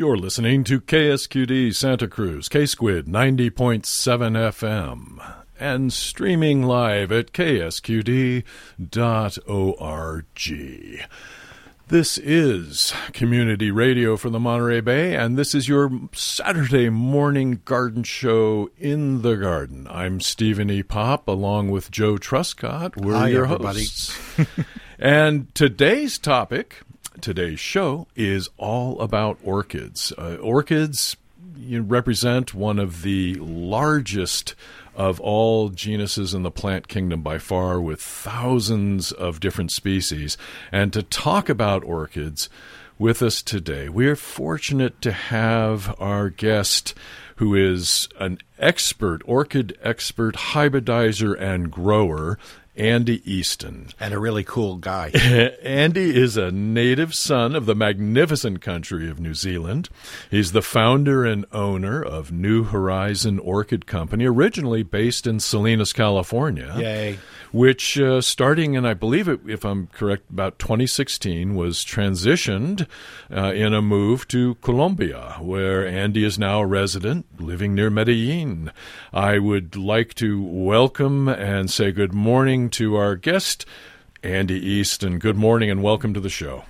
You're listening to KSQD Santa Cruz, KSQD 90.7 FM, and streaming live at ksqd.org. This is community radio for the Monterey Bay, and this is your Saturday morning garden show in the garden. I'm Stephen E. Pop, along with Joe Truskot. We're Hi, your everybody. hosts. and today's topic, today's show, is all about orchids. Uh, orchids represent one of the largest of all genuses in the plant kingdom by far, with thousands of different species. And to talk about orchids with us today, we are fortunate to have our guest who is an expert, orchid expert, hybridizer, and grower. Andy Easton. and a really cool guy. Andy is a native son of the magnificent country of New Zealand. He's the founder and owner of New Horizon Orchid Company, originally based in Salinas, California. Yay. Which, uh, starting in, I believe, it, if I'm correct, about 2016, was transitioned uh, in a move to Colombia, where Andy is now a resident living near Medellin. I would like to welcome and say good morning to our guest, Andy Easton. Good morning and welcome to the show.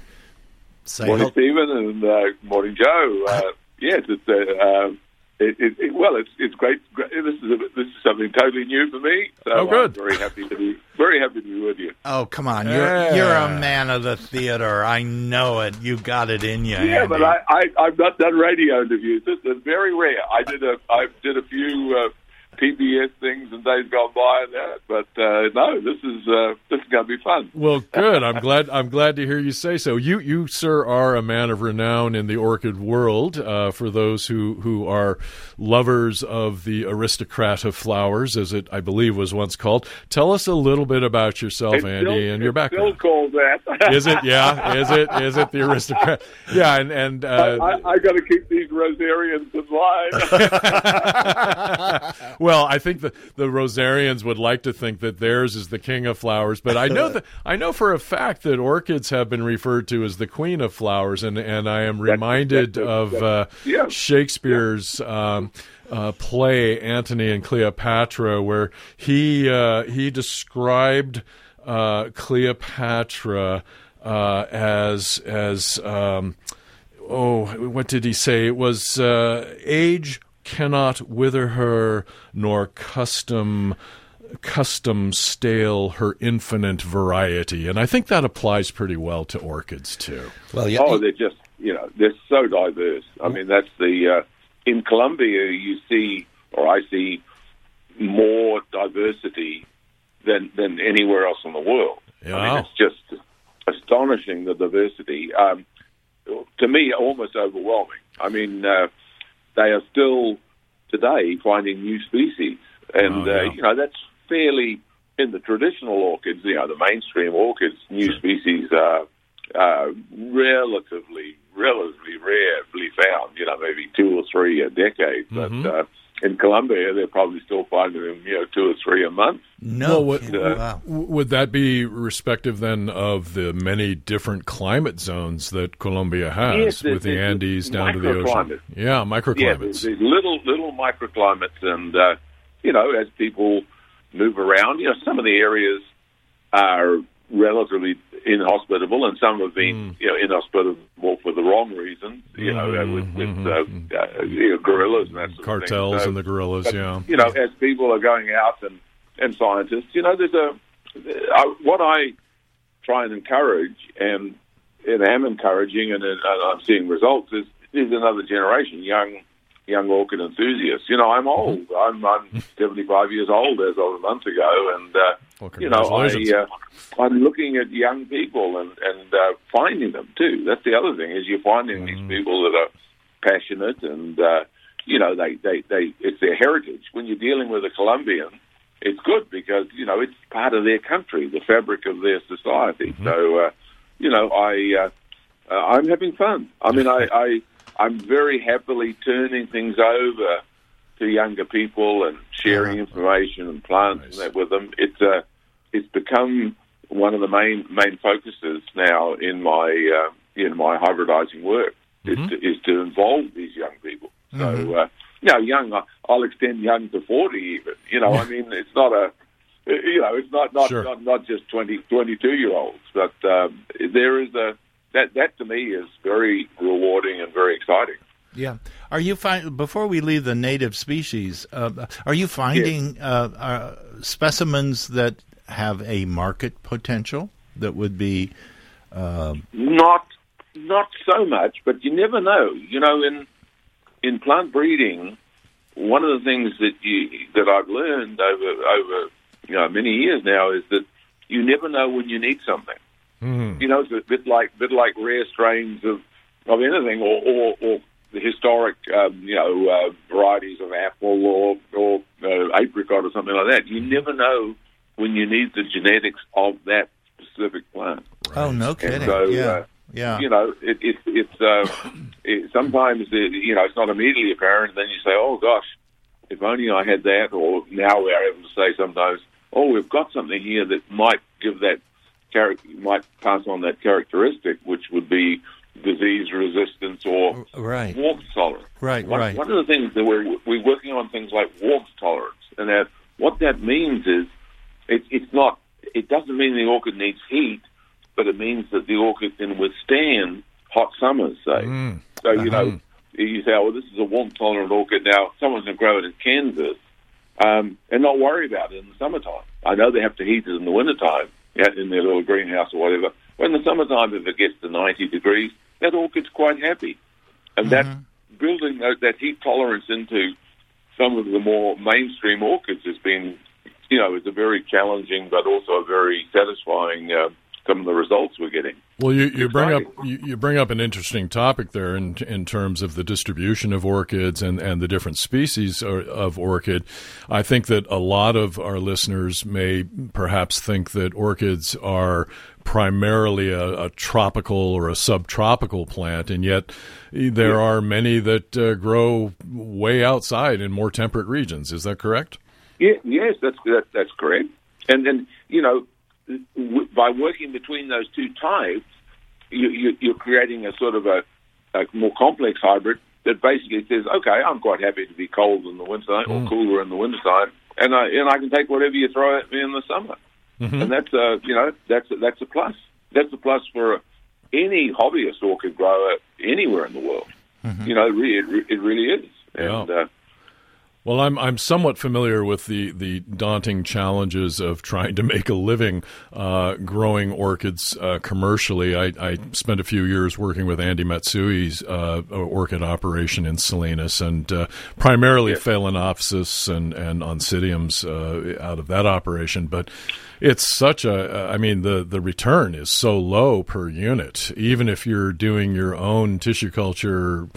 Say morning, hel- Steven, and uh, morning, Joe. Uh, yes, it's uh, um, it, it, it, well, it's it's great. great. This is a, this is something totally new for me. So Oh, good. I'm very happy to be very happy to be with you. Oh, come on. You're Yeah. you're a man of the theater. I know it. You got it in you. Yeah, Andy. but I, I I've not done radio interviews. This is very rare. I did a I did a few uh, PBS things in days gone by and that, but uh, no, this is uh, this is going to be fun. Well, good. I'm glad. I'm glad to hear you say so. You, you, sir, are a man of renown in the orchid world. Uh, for those who who are lovers of the aristocrat of flowers, as it I believe was once called, tell us a little bit about yourself, It's Andy, still- and your background. Still called that. Is it? Yeah. Is it? Is it the aristocrat? Yeah. And and uh, I, I got to keep these rosarians in line. well, I think the the Rosarians would like to think that theirs is the king of flowers, but I know that I know for a fact that orchids have been referred to as the queen of flowers, and and I am reminded that's- of uh, yeah. Shakespeare's. Um, uh, play Antony and Cleopatra, where he uh, he described uh, Cleopatra uh, as as um, oh, what did he say? It was uh, age cannot wither her, nor custom custom stale her infinite variety. And I think that applies pretty well to orchids too. well, yeah. Oh, they're just you know they're so diverse. I mean, that's the uh, in Colombia you see or I see more diversity than than anywhere else in the world. I Yeah. mean, it's just astonishing the diversity. Um, to me, almost overwhelming. I mean, uh, they are still today finding new species, and Oh, yeah. uh, you know that's fairly in the traditional orchids. You know, the mainstream orchids, new species are uh, relatively relatively rarely found. You know, maybe two or three a decade, Mhm. but. Uh, in Colombia, they're probably still finding them, you know, two or three a month. no. Well, what- uh, wow. Would that be respective then of the many different climate zones that Colombia has, Yes, with the Andes down to the ocean? microclimates. Yeah, Yeah, microclimates. there's little little microclimates, and uh, you know, as people move around, you know, some of the areas are relatively inhospitable, and some have been, you know, inhospitable for the wrong reasons. You know, uh, with, with uh, uh, you know, guerrillas and that sort of Cartels thing. So- and the guerrillas, but, yeah. You know, as people are going out and and scientists, you know, there's a I, what I try and encourage and and am encouraging, and, and I'm seeing results is is another generation, young young orchid enthusiasts. You know, I'm old. I'm I'm 75 years old as of a month ago, and uh, Well, you know, I, uh, I'm looking at young people and and uh, finding them too. That's the other thing is you're finding these people that are passionate and uh, you know they, they they it's their heritage. When you're dealing with a Colombian, it's good because you know it's part of their country, the fabric of their society. So uh, you know I uh, uh, I'm having fun. I mean I, I I'm very happily turning things over to younger people and sharing information and plants Nice. and that with them. It's uh, it's become one of the main main focuses now in my uh, in my hybridizing work. is, to, is to involve these young people. So, uh, you know, young, I'll extend young to 40 even. You know, I mean, it's not a, you know, it's not, not, Sure. not, not just 20, 22 year olds, but um, there is a, that, that to me is very rewarding and very exciting. Yeah. Are you find before we leave the native species? Uh, are you finding uh, uh, specimens that have a market potential that would be? Not not so much, but you never know. You know, in in plant breeding, one of the things that you that I've learned over over you know many years now is that you never know when you need something. You know, it's a bit like bit like rare strains of of anything, or or, or the historic um, you know uh, varieties of apple or or uh, apricot or something like that. You never know when you need the genetics of that specific plant. Oh, no kidding! so, yeah, uh, yeah. You know, it, it, it's uh, it, sometimes it, you know it's not immediately apparent. Then you say, "Oh gosh, if only I had that." Or now we are able to say sometimes, "Oh, we've got something here that might give that character, might pass on that characteristic, which would be disease resistance or right, warmth tolerance." right, One, right. one of the things that we're we're working on things like warmth tolerance, and that what that means is it, it's not. It doesn't mean the orchid needs heat, but it means that the orchid can withstand hot summers. Say, mm. so you uh-huh. know, you say, "Oh, this is a warm-tolerant orchid." Now, someone's going to grow it in Kansas um, and not worry about it in the summertime. I know they have to heat it in the wintertime yeah, in their little greenhouse or whatever. But in the summertime, if it gets to 90 degrees, that orchid's quite happy. And that mm-hmm. building that, that heat tolerance into some of the more mainstream orchids has been, you know, it's a very challenging but also a very satisfying uh, some of the results we're getting. Well, you, you bring up you, you bring up an interesting topic there in in terms of the distribution of orchids and, and the different species of orchid. I think that a lot of our listeners may perhaps think that orchids are primarily a, a tropical or a subtropical plant, and yet there are many that uh, grow way outside in more temperate regions. Is that correct? Yeah, yes, that's that, that's correct. And then you know, w- by working between those two types, you, you, you're creating a sort of a, a more complex hybrid that basically says, okay, I'm quite happy to be cold in the wintertime or mm. cooler in the wintertime, and I and I can take whatever you throw at me in the summer. Mm-hmm. And that's a you know that's a, that's a plus. That's a plus for any hobbyist orchid grower anywhere in the world. Mm-hmm. You know, it really, it, re- it really is. And Yeah. uh, Well, I'm I'm somewhat familiar with the, the daunting challenges of trying to make a living uh, growing orchids uh, commercially. I, I spent a few years working with Andy Matsui's uh, orchid operation in Salinas, and uh, primarily Phalaenopsis and and Oncidiums uh, out of that operation. But it's such a I mean the the return is so low per unit, even if you're doing your own tissue culture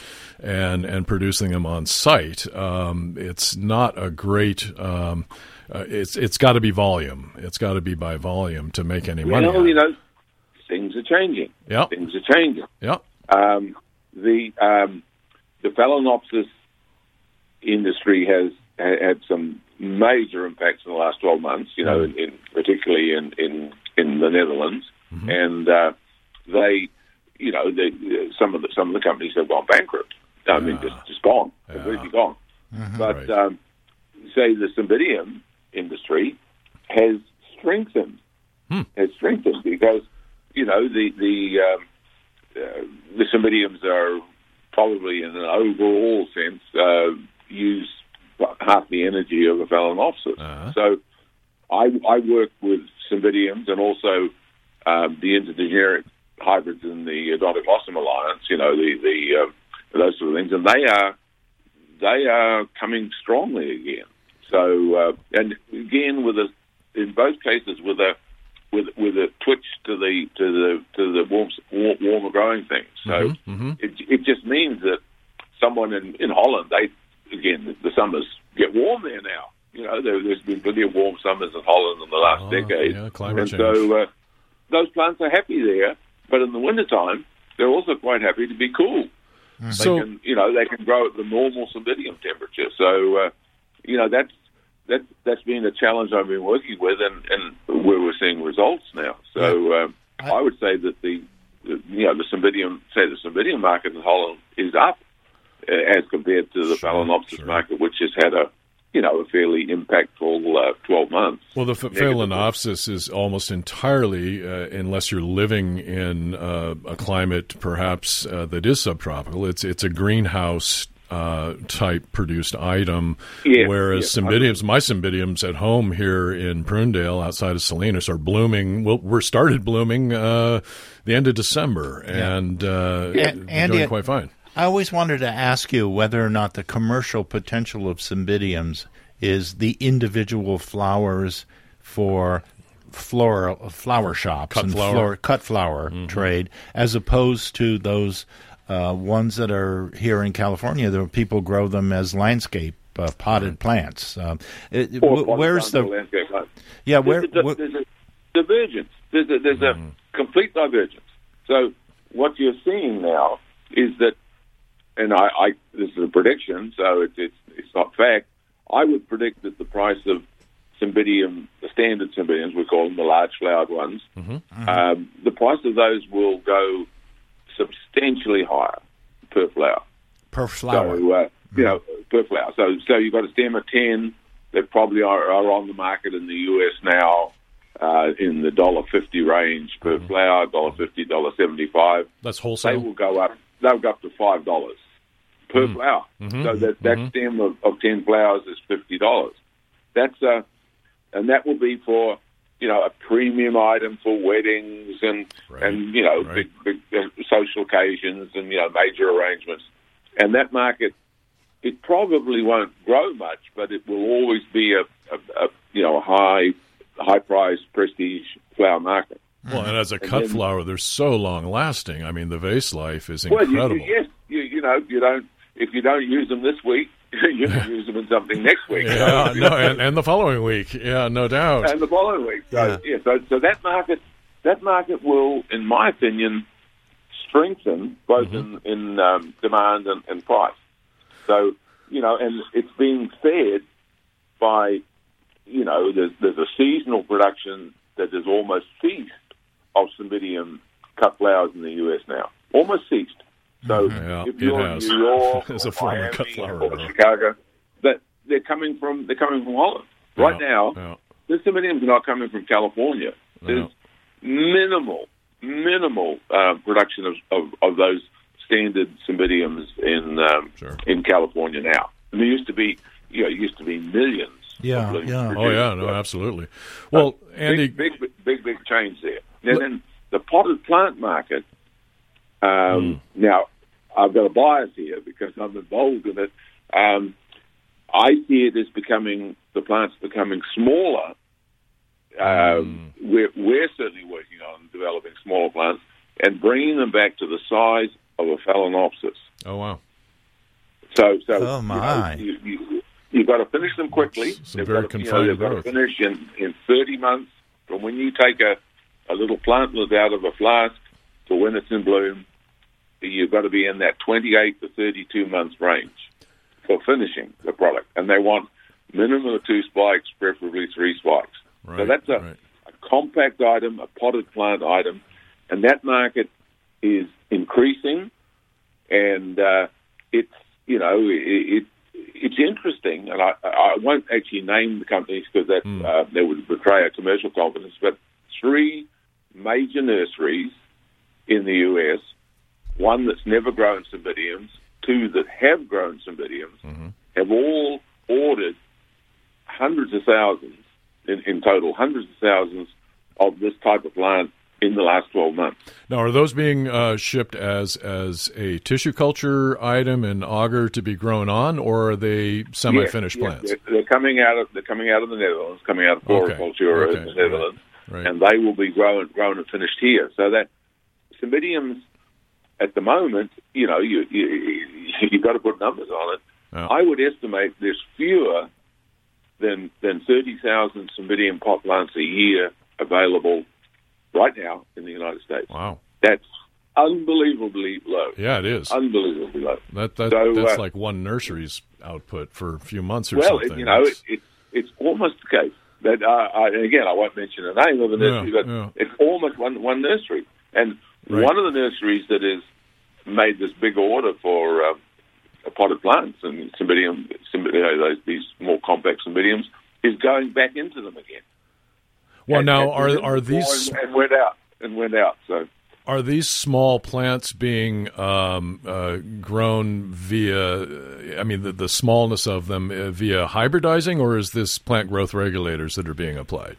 and and producing them on site. Um, it's not a great. Um, uh, it's it's got to be volume. It's got to be by volume to make any money. well, you know, things are changing. Yeah, Things are changing. yeah, Um, the um, the Phalaenopsis industry has had some major impacts in the last 12 months, you know, in, in, particularly in, in, in the Netherlands. And uh, they, you know, they, some of the some of the companies have gone bankrupt. I mean, just, just gone, completely gone. But Right. um, say the Cymbidium industry has strengthened, has strengthened because you know the the um, uh, the Cymbidiums are probably in an overall sense uh, use half the energy of a Phalaenopsis. Uh-huh. So I, I work with Cymbidiums and also um, the intergeneric hybrids in the Odontoglossum Alliance, you know, the, the um, those sort of things, and they are they are coming strongly again. So uh, and again with a in both cases with a with with a twitch to the to the to the warm, warm, warmer growing things. So it it just means that someone in in Holland they again the, summers get warm there now. You know there, there's been plenty of warm summers in Holland in the last Oh, decade, yeah, climate and change. so uh, those plants are happy there. But in the wintertime, they're also quite happy to be cool. They So can, you know, they can grow at the normal cymbidium temperature. So, uh, you know, that's that that's been a challenge I've been working with, and, and where we're seeing results now. So, um, I, would say that the you know, the cymbidium, say the cymbidium market in Holland is up uh, as compared to the Sure, phalaenopsis sure. market, which has had a, you know, a fairly impactful uh, 12 months. Well, the ph- phalaenopsis is almost entirely, uh, unless you're living in uh, a climate perhaps uh, that is subtropical, it's it's a greenhouse uh, type produced item. Yeah, whereas yeah. cymbidiums, my cymbidiums at home here in Prunedale, outside of Salinas, are blooming. Well, we're started blooming uh, the end of December, and uh, Yeah, they're doing it- quite fine. I always wanted to ask you whether or not the commercial potential of cymbidiums is the individual flowers for floral flower shops Cut and flower. flor- cut flower trade, as opposed to those uh, ones that are here in California. There people grow them as landscape uh, potted plants. Um, it- Or wh- potted where's the landscape plants. yeah? Where, there's, a, wh- there's a divergence. There's a, there's a complete divergence. So what you're seeing now is that, and I, I this is a prediction, so it's it's it's not fact. I would predict that the price of cymbidium, the standard cymbidiums, we call them the large flowered ones, um, the price of those will go substantially higher per flower. per flower? So, uh, you know, per flower. So, so you've got a stem of 10 that probably are, are on the market in the US now uh, in the dollar fifty range per flower, dollar fifty, dollar seventy five. That's wholesale. They will go up. They'll go up to five dollars per mm-hmm. flower. Mm-hmm. So that that mm-hmm. stem of, of ten flowers is fifty dollars. That's a, and that will be for you know a premium item for weddings and Right, and you know right. big big uh, social occasions and you know major arrangements. And that market, it probably won't grow much, but it will always be a, a, a you know a high high priced prestige flower market. Well, and as a cut then- flower, they're so long lasting. I mean, the vase life is Well, you, incredible. you, yes, you, you know, you don't. If you don't use them this week, you can use them in something next week. Yeah, no, and, and the following week, yeah, no doubt. and the following week. So, Yeah. yeah. so, so that market, that market will, in my opinion, strengthen both in, in um, demand and, and price. So, you know, and it's being fed by, you know, there's, there's a seasonal production that has almost ceased of cymbidium cut flowers in the U.S. now. Almost ceased. So Yeah, if it you're has. in New York As a former Miami cut flower or grower. Chicago, that they're coming from they're coming from Holland. Right Yeah, now, yeah. the cymbidiums are not coming from California. There's minimal, minimal uh, production of, of, of those standard cymbidiums in um, Sure. in California now. And there used to be, you know, it used to be millions. Yeah, yeah. produced. Oh yeah, no, absolutely. Well, Andy, big, big, big, big change there. And then the potted plant market. Um, Now, I've got a bias here because I'm involved in it. Um, I see it as becoming the plants becoming smaller. Um, we're, we're certainly working on developing smaller plants and bringing them back to the size of a phalaenopsis. oh wow, So, so Oh, my. You, know, you, you, you've got to finish them quickly. Some They've very got to, you know, confined they've got to growth. finish in, in 30 months from when you take a, a little plantlet out of a flask to when it's in bloom. You've got to be in that 28 to 32 months range for finishing the product. And they want minimum of two spikes, preferably three spikes. so that's a, right. a compact item, a potted plant item, and that market is increasing, and uh, it's you know it, it it's interesting, and I, I won't actually name the companies because that Hmm. uh, that would betray our commercial confidence. But three major nurseries in the U.S., one that's never grown cymbidiums, two that have grown cymbidiums, Mm-hmm. have all ordered hundreds of thousands in, in total, hundreds of thousands of this type of plant in the last 12 months. now are those being uh, shipped as as a tissue culture item and auger to be grown on, or are they semi-finished Yes, yes, plants? They're, they're coming out of they're coming out of the Netherlands, coming out of Okay, okay, in the Netherlands, right, right. and they will be grown grown and finished here. So that cymbidiums at the moment, you know, you you you've got to put numbers on it. Yeah. I would estimate there's fewer than than thirty thousand cymbidium pot plants a year available right now in the United States. Wow, That's unbelievably low. yeah, it is. Unbelievably low. That, that So, that's uh, like one nursery's output for a few months or Well, something. it, you know, It's- it, it, it's almost the case that, uh, I, again, I won't mention the name of the nursery, Yeah, but yeah. it's almost one one nursery. And Right. One of the nurseries that has made this big order for uh, potted plants and cymbidium, cymbidium those, these more compact cymbidiums, is going back into them again. Well, And- now and are are these and went out and went out. So are these small plants being um, uh, grown via? I mean, the, the smallness of them uh, via hybridizing, or is this plant growth regulators that are being applied?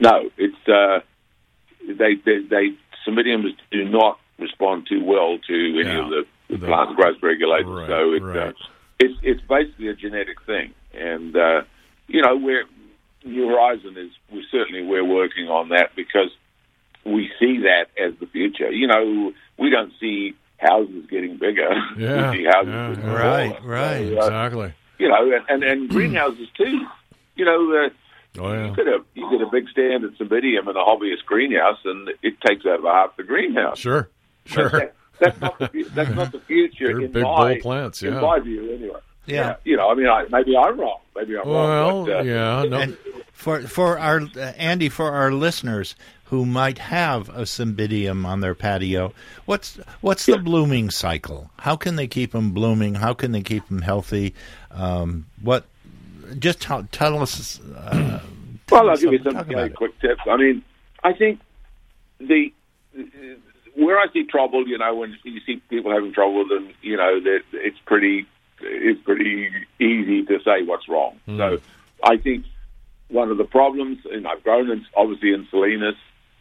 no, it's uh, they, they they cymbidiums do not respond too well to any Yeah. of the, the, plant growth regulators. Right, so it's right. uh, it's it's basically a genetic thing, and uh, you know we're New Horizon is we certainly we're working on that because we see that as the future. You know, we don't see houses getting bigger. Yeah, we see houses yeah, getting yeah. Right, smaller. right. So, uh, Exactly. you know, and, and, and greenhouses too. You know, uh, Oh yeah. you get a you get a big stand at Cymbidium in a hobbyist greenhouse, and it takes over half the greenhouse. Sure. Sure. that- that's not the that's not the future They're in big, my bold plants, in yeah. my view anyway. Yeah. you know, I mean, I, maybe I'm wrong. Maybe I'm Well, wrong. But, uh, yeah. No. And for for our uh, Andy, for our listeners who might have a cymbidium on their patio, what's what's the blooming cycle? How can they keep them blooming? How can they keep them healthy? Um, what? Just tell, tell us. Uh, tell Well, I'll us give you some- some talk you know, quick tips. I mean, I think the where I see trouble, you know, when you see people having trouble with them, you know, that it's pretty it's pretty easy to say what's wrong. So, I think one of the problems, and I've grown in, obviously in Salinas,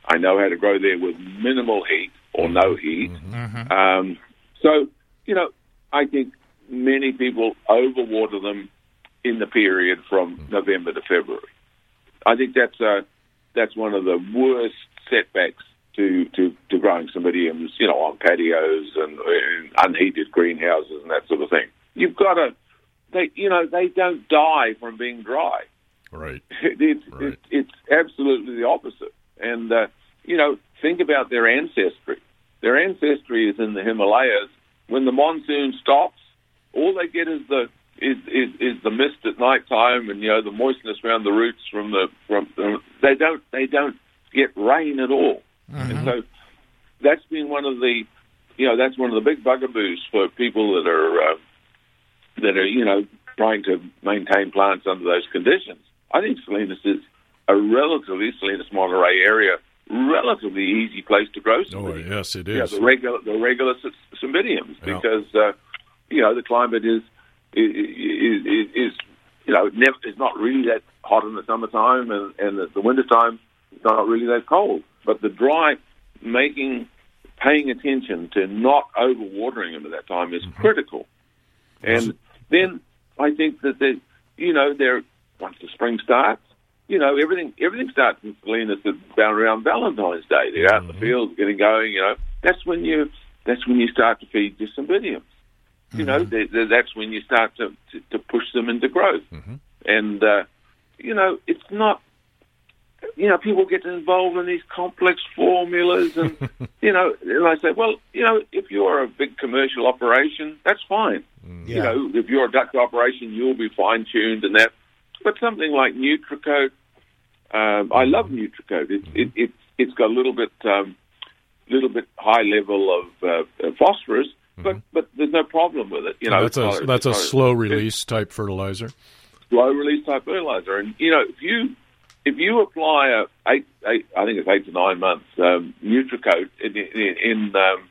I know how to grow there with minimal heat or no heat. Um, so, you know, I think many people overwater them in the period from November to February. I think that's uh, that's one of the worst setbacks to, to, to growing cymbidiums, you know, on patios and, and unheated greenhouses and that sort of thing. You've got to, they, you know, they don't die from being dry. Right. it's, Right. it's it's absolutely the opposite. And uh, you know, think about their ancestry. Their ancestry is in the Himalayas. When the monsoon stops, all they get is the is, is, is the mist at night time, and you know the moistness around the roots from the from. from they don't they don't get rain at all, and so that's been one of the you know that's one of the big bugaboos for people that are uh, that are you know trying to maintain plants under those conditions. I think Salinas is a relatively Salinas Monterey area, relatively easy place to grow. Oh yes, it is. Yeah, the regular the regular cymbidiums Yeah. because uh, you know the climate is is, is, is you know never is not really that hot in the summertime and and the, the wintertime it's not really that cold. But the dry making paying attention to not overwatering them at that time is critical. And then I think that they, you know, they're once the spring starts, you know, everything everything starts in Salinas around Valentine's Day. They're out in the mm-hmm. fields getting going. You know, that's when you that's when you start to feed your cymbidiums. You know, mm-hmm. they, they, that's when you start to, to to push them into growth. Mm-hmm. And uh, you know, it's not. You know, people get involved in these complex formulas, and you know, and I say, well, you know, if you're a big commercial operation, that's fine. You know, if you're a duct operation, you'll be fine tuned and that. But something like Nutricote, um, I love Nutricote. It's it, it, it's got a little bit um, little bit high level of uh, phosphorus, but but there's no problem with it. You know, that's it's a not- that's a slow release type fertilizer. slow release type fertilizer. And you know, if you if you apply a eight, eight I think it's eight to nine months um, Nutricote in in in, um,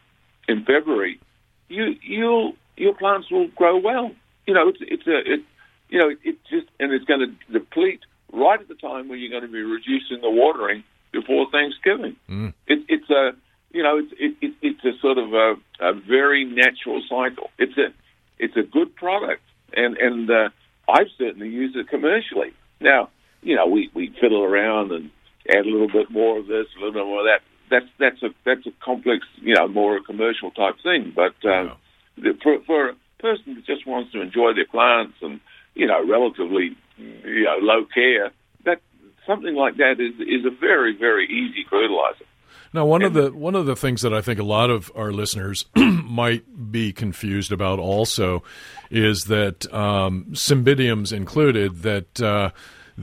in February, you you'll your plants will grow well. You know, it's it's a it you know it just and it's going to deplete right at the time when you're going to be reducing the watering before Thanksgiving. Mm. It, it's a you know it's it, it, it's a sort of a, a very natural cycle. It's a it's a good product, and and uh, I've certainly used it commercially. Now, you know, we we fiddle around and add a little bit more of this, a little bit more of that. That's that's a that's a complex, you know, more a commercial type thing. But um, the- for for a person that just wants to enjoy their plants and you know, relatively you know low care, that something like that is is a very very easy fertilizer. Now, one of the one of the things that I think a lot of our listeners might be confused about also is that um, cymbidiums included that uh,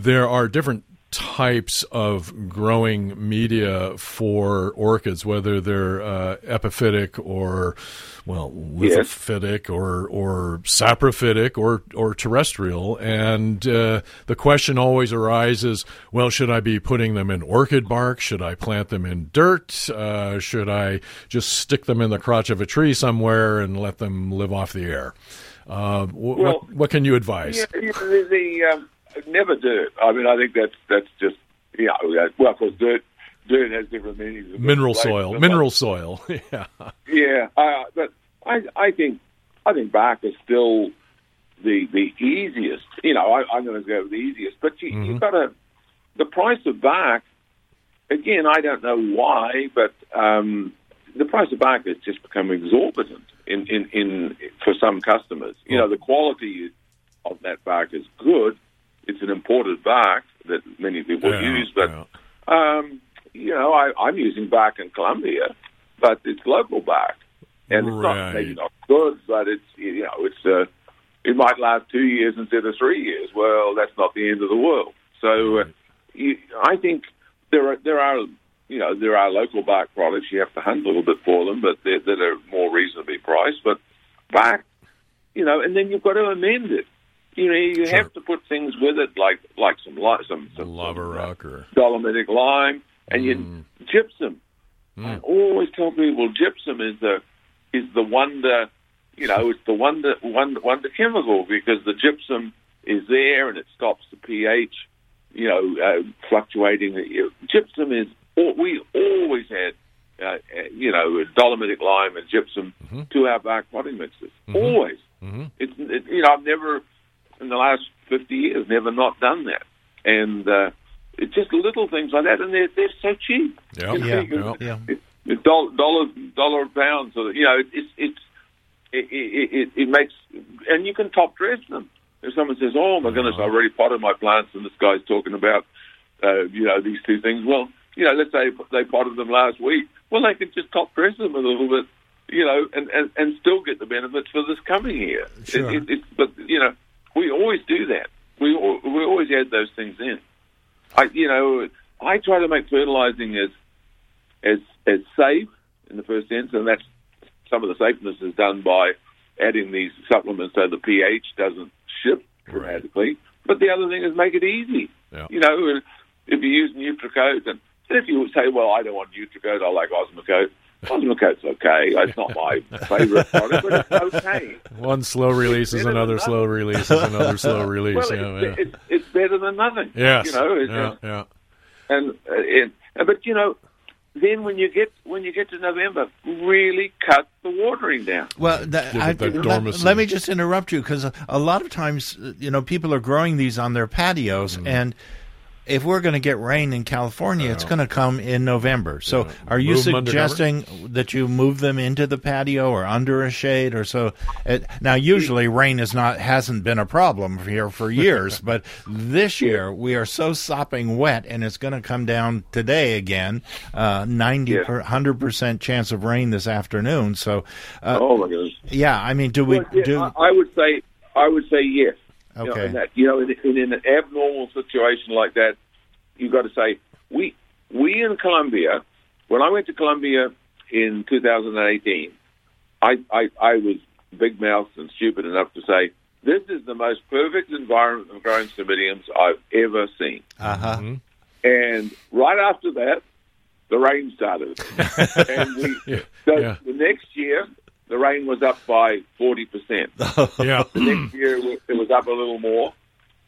there are different types of growing media for orchids, whether they're uh, epiphytic or well lithophytic or or saprophytic or or terrestrial, and uh, the question always arises: Well, should I be putting them in orchid bark? Should I plant them in dirt? Uh, should I just stick them in the crotch of a tree somewhere and let them live off the air? Uh, wh- Well, what, what can you advise? Yeah, yeah, the, the um, never dirt. I mean, I think that's that's just you know, well, of course, dirt dirt has different meanings. Mineral soil, mineral soil. yeah. Yeah, uh, but I I think I think bark is still the the easiest. You know, I, I'm going to go with the easiest. But you, you've got to the price of bark. Again, I don't know why, but um, the price of bark has just become exorbitant in, in, in for some customers. You know, the quality of that bark is good. It's an imported bark that many people Yeah, use, but yeah. um, you know, I, I'm using bark in Colombia, but it's local bark, and it's not maybe not good, but it's you know, it's uh, it might last two years instead of three years. Well, that's not the end of the world. So, uh, you, I think there are there are you know there are local bark products. You have to hunt a little bit for them, but that are more reasonably priced. But bark, you know, and then you've got to amend it. You know, you Sure. have to put things with it, like like some some, some Lava some, uh, rock or dolomitic lime, and Mm. you gypsum. I always tell people gypsum is the is the wonder. You know, it's the wonder wonder, wonder chemical because the gypsum is there and it stops the pH. You know, uh, fluctuating. Gypsum is. We always had. Uh, uh, you know, dolomitic lime and gypsum to our bark potting mixes. Always. Mhm. It's it, you know I've never in the last fifty years never not done that, and uh, it's just little things like that, and they're they're so cheap. Yeah, You know, yeah, you can- yeah. Yeah. it- it dollar dollar dollar a pound. So you know, it, it's it's it, it, it, it makes and you can top dress them. If someone says, "Oh my goodness, I already potted my plants," and this guy's talking about uh, you know these two things, well, you know, let's say they potted them last week. Well, they can just top dress them a little bit, you know, and and, and still get the benefits for this coming year. Sure. It, it, it, but you know, we always do that. We we always add those things in. I you know I try to make fertilizing as as as safe in the first instance, and that's some of the safeness is done by adding these supplements so the pH doesn't shift dramatically. But the other thing is make it easy. Yeah. You know, if you use Nutricote, and if you say, well, I don't want Nutricote, I like Osmocote. Osmocote's okay. It's not my favorite product, but it's okay. One slow release is better than another nothing. slow release is another slow release. Well, yeah, it's, yeah. it's, it's better than nothing. yes. You know, it's, yeah, yeah. and uh, it, uh, but you know, then when you get when you get to November, really cut the watering down. Well, that, Give I, it that let, dormancy. let me just interrupt you because a, a lot of times, uh, you know, people are growing these on their patios, Mm-hmm. and if we're going to get rain in California, it's going to come in November. So, are you Move 'em under cover? suggesting that you move them into the patio or under a shade or so? It, now, usually, rain is not hasn't been a problem here for years, but this year we are so sopping wet, and it's going to come down today again. Uh, Ninety, Yeah. hundred percent chance of rain this afternoon. So, uh, oh my goodness! yeah, I mean, do we Well, yeah, do? I, I would say I would say yes. You know, Okay. in that, you know, in, in an abnormal situation like that, you've got to say we we in Colombia. When I went to Colombia in 2018, I I, I was big mouthed and stupid enough to say this is the most perfect environment for growing cymbidiums I've ever seen. Uh huh. Mm-hmm. And right after that, the rain started. and we, Yeah, so yeah. the next year, the rain was up by 40%. Yeah. The next year, it was up a little more.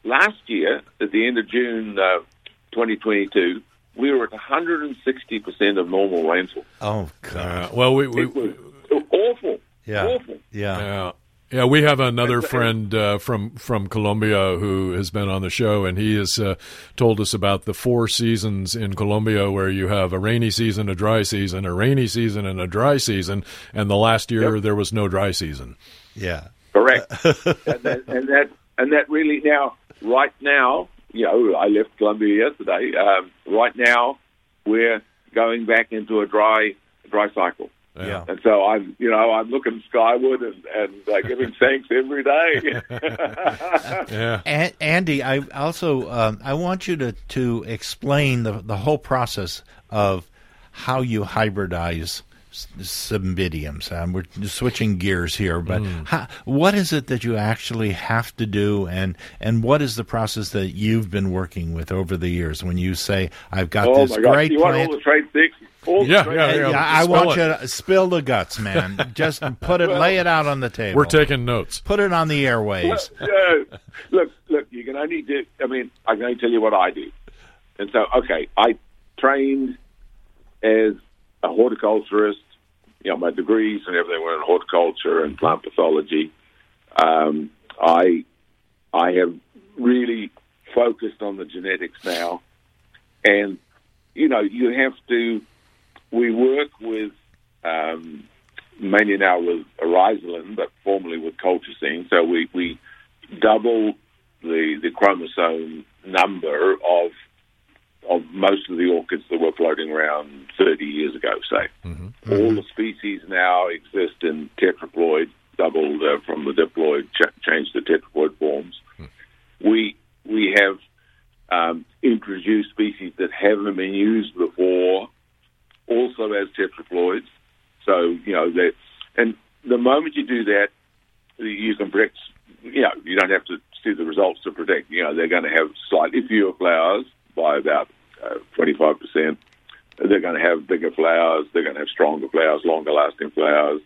Last year, at the end of June uh, 2022, we were at 160% of normal rainfall. Oh God. Uh, well, we, we, It was awful. Yeah. Awful. Yeah. Yeah. Yeah, we have another And- friend uh, from from Colombia who has been on the show, and he has uh, told us about the four seasons in Colombia, where you have a rainy season, a dry season, a rainy season, and a dry season. And the last year Yep. there was no dry season. Yeah. Correct. and, that, and that and that really now, right now, you know, I left Colombia yesterday. Um, right now, we're going back into a dry dry cycle. Yeah. And so I'm, you know, I'm looking skyward and, and uh, giving thanks every day. Yeah. A- Andy, I also um, I want you to to explain the the whole process of how you hybridize s- cymbidiums. Um, we're switching gears here, but how, what is it that you actually have to do, and and what is the process that you've been working with over the years? When you say, "I've got oh this my gosh! great You want plant." all the trade secrets? All Yeah, yeah, yeah. yeah, I Spell want it. you to spill the guts, man. Just put it, lay it out on the table. We're taking notes. put it on the airways. no, look, look, you can only do. I mean, I can only tell you what I do. And so, okay, I trained as a horticulturist. You know, my degrees and everything were in horticulture and plant pathology. Um, I I have really focused on the genetics now, and you know, you have to. We work with um, mainly now with oryzalin, but formerly with colchicine. So we, we double the the chromosome number of of most of the orchids that were floating around 30 years ago. Say all the species now exist in tetraploid, doubled uh, from the diploid, ch- changed to tetraploid forms. We we have um, introduced species that haven't been used before, also as tetraploids. So you know that, and the moment you do that, you can predict. You know, you don't have to see the results to predict. You know, they're going to have slightly fewer flowers by about uh, five percent. They're going to have bigger flowers. They're going to have stronger flowers, longer lasting flowers,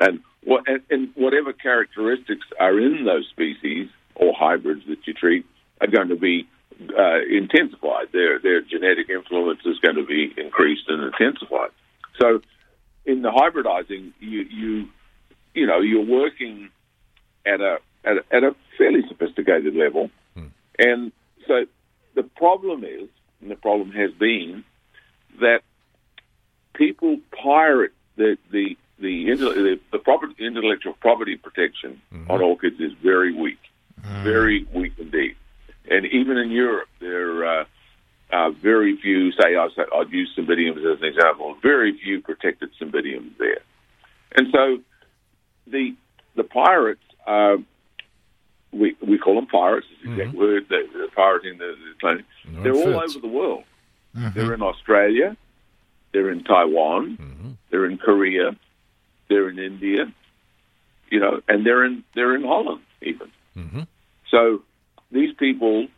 and what and, and whatever characteristics are in those species or hybrids that you treat are going to be uh, intensified. Their their genetic influence is going to be increased and intensified. So, in the hybridizing, you you you know you're working at a at a, at a fairly sophisticated level, hmm. and so the problem is, and the problem has been, that people pirate the the the, the, the property, intellectual property protection hmm. on orchids is very weak, hmm. very weak indeed. And even in Europe, there are uh, very few. Say, I say, I'd use cymbidiums as an example. Very few protected cymbidiums there, and so the the pirates. Uh, we we call them pirates. It's the exact mm-hmm. word. They're, they're pirating the, the planet. No, They're all fits. over the world. Mm-hmm. They're in Australia. They're in Taiwan. Mm-hmm. They're in Korea. They're in India. You know, and they're in they're in Holland even. So these people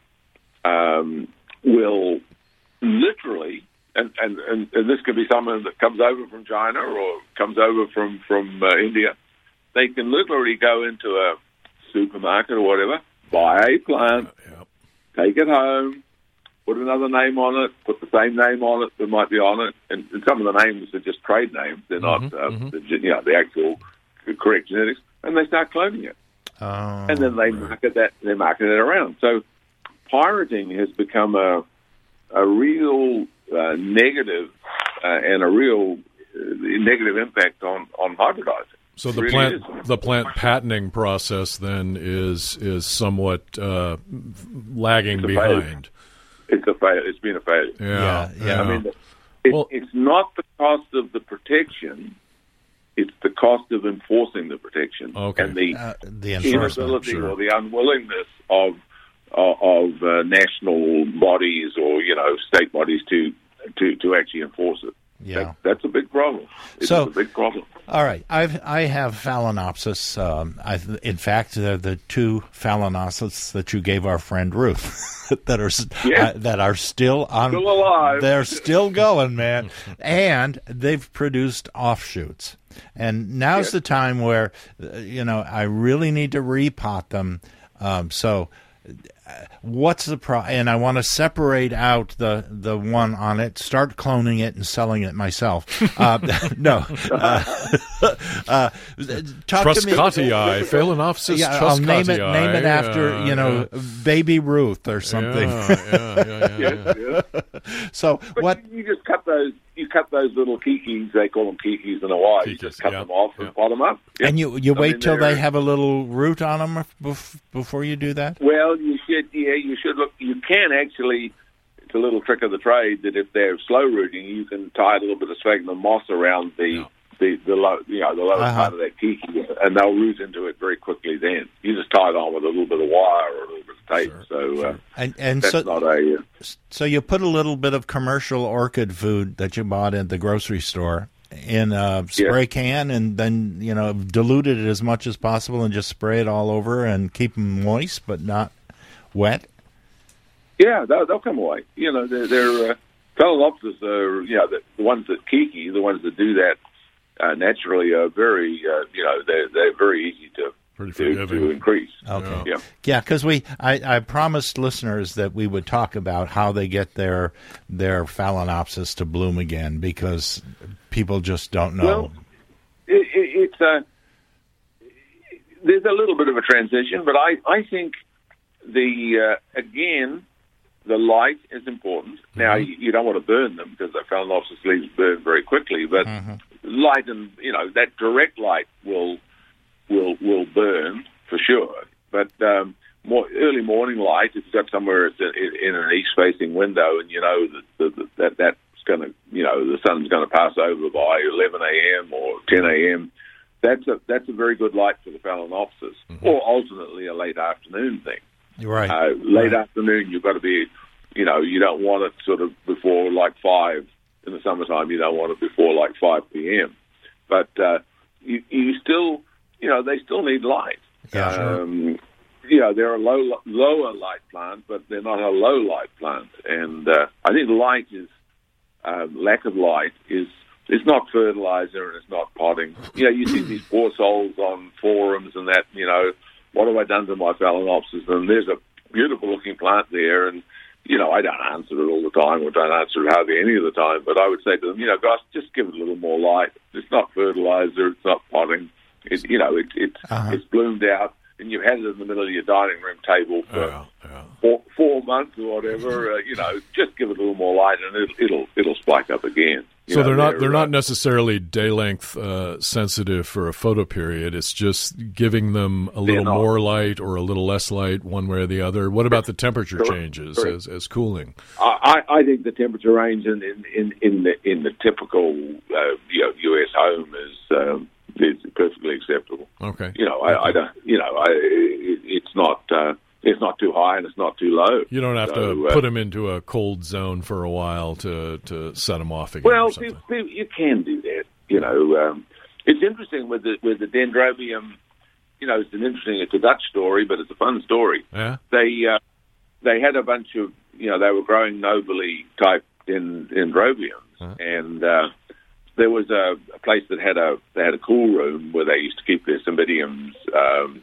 um, will literally, and, and, and, and this could be someone that comes over from China or comes over from from uh, India. They can literally go into a supermarket or whatever, buy a plant, Yep. take it home, put another name on it, put the same name on it that might be on it, and, and some of the names are just trade names; they're not, uh, the, you know, the actual correct genetics, and they start cloning it, Oh, and then they market that, they market it around. So, pirating has become a a real uh, negative uh, and a real uh, negative impact on on hybridizing. So the Really plant is. the plant patenting process then is is somewhat uh, lagging It's a failure. behind. It's a fail. It's been a failure. Yeah, Yeah, yeah. I mean, it, Well- it's not the cost of the protection; it's the cost of enforcing the protection Okay. and the uh, the inability sure. or the unwillingness of of, of uh, national bodies or you know state bodies to to, to actually enforce it. Yeah. That, that's a big problem. It's So- a big problem. All right, I've I have Phalaenopsis. Um, I, in fact, they're the two Phalaenopsis that you gave our friend Ruth that are Yeah. uh, that are still on. Still alive. They're still going, man, and they've produced offshoots. And now's Yes. the time where uh, you know I really need to repot them. Um, so. Uh, What's the pro? And I want to separate out the the one on it, start cloning it and selling it myself. Uh, no, uh, uh, talk to me. Truscottii, Phalaenopsis Yeah, I'll name it. truscottii, Name it after yeah, you know, Baby Ruth or something. Yeah, yeah, yeah, yeah, yeah. Yes, yes. So But what? You, you just cut those. You cut those little kikis. They call them kikis in Hawaii. You just cut yeah, them off and yeah. pot them up. Yeah. And you you I wait mean, till they they're- have a little root on them bef- before you do that. Well, you should. Yeah, you should look. You can actually. It's a little trick of the trade that if they're slow rooting, you can tie a little bit of sphagnum moss around the the the low, you know, the lower Uh-huh. part of that kiki, and they'll root into it very quickly. Then you just tie it on with a little bit of wire or a little bit of tape. so uh, And and that's so not a uh, so you put a little bit of commercial orchid food that you bought at the grocery store in a spray can, and then you know dilute it as much as possible, and just spray it all over and keep them moist but not wet. Yeah, they'll, they'll come away. You know, they're, they're uh, phalaenopsis are, you know, the, the ones that keiki, the ones that do that uh, naturally are very, uh, you know, they're, they're very easy to, Pretty to, forgiving. to increase. Okay. Yeah. Yeah, because we I, I promised listeners that we would talk about how they get their their phalaenopsis to bloom again because people just don't know. Well, it, it, it's a, there's a little bit of a transition, but I, I think the, uh, again, the light is important. Now, you, you don't want to burn them because the phalaenopsis leaves burn very quickly, but light and, you know, that direct light will, will, will burn for sure. But, um, more early morning light, if you've got somewhere it's in, in an east-facing window, and you know that that, that that's going to, you know, the sun's going to pass over by 11 a.m. or 10 a.m. That's a that's a very good light for the phalaenopsis, or alternately a late afternoon thing. Right. Uh, late Right. afternoon, you've got to be, you know, you don't want it sort of before like five in the summertime. You don't want it before like five p.m. But uh, you, you still, you know, they still need light. Yeah, sure. um, you know, they're a low, lower light plant, but they're not a low light plant. And uh, I think light is um, lack of light is it's not fertilizer and it's not potting. You know, you see these poor souls on forums and that. You know, what have I done to my phalaenopsis? And there's a beautiful looking plant there, and you know, I don't answer it all the time, or don't answer it hardly any of the time. But I would say to them, you know, guys, just give it a little more light. It's not fertilizer. It's not potting. It, you know, it, it Uh-huh. it's bloomed out, and you've had it in the middle of your dining room table for Yeah, yeah. four, four months or whatever. Uh, you know, just give it a little more light, and it, it'll it'll spike up again. So know, they're not they're uh, not necessarily day length uh, sensitive for a photo period. It's just giving them a little more light or a little less light, one way or the other. What about the temperature Correct. changes Correct. as, as cooling? I, I I think the temperature range in in, in, in the in the typical uh, you know, U.S. home is um, is perfectly acceptable. Okay, You know, I, I don't. You know, I, it, it's not uh, it's not too high and it's not too low. you don't have So, to uh, put them into a cold zone for a while to to set them off again. Well, or something. pe- pe- you can do that. You know, um, it's interesting with the with the dendrobium. You know, it's an interesting. It's a Dutch story, but it's a fun story. yeah, They uh, they had a bunch of you know they were growing nobile type in dendrobiums, Uh-huh. and uh, there was a, a place that had a they had a cool room where they used to keep their cymbidiums um,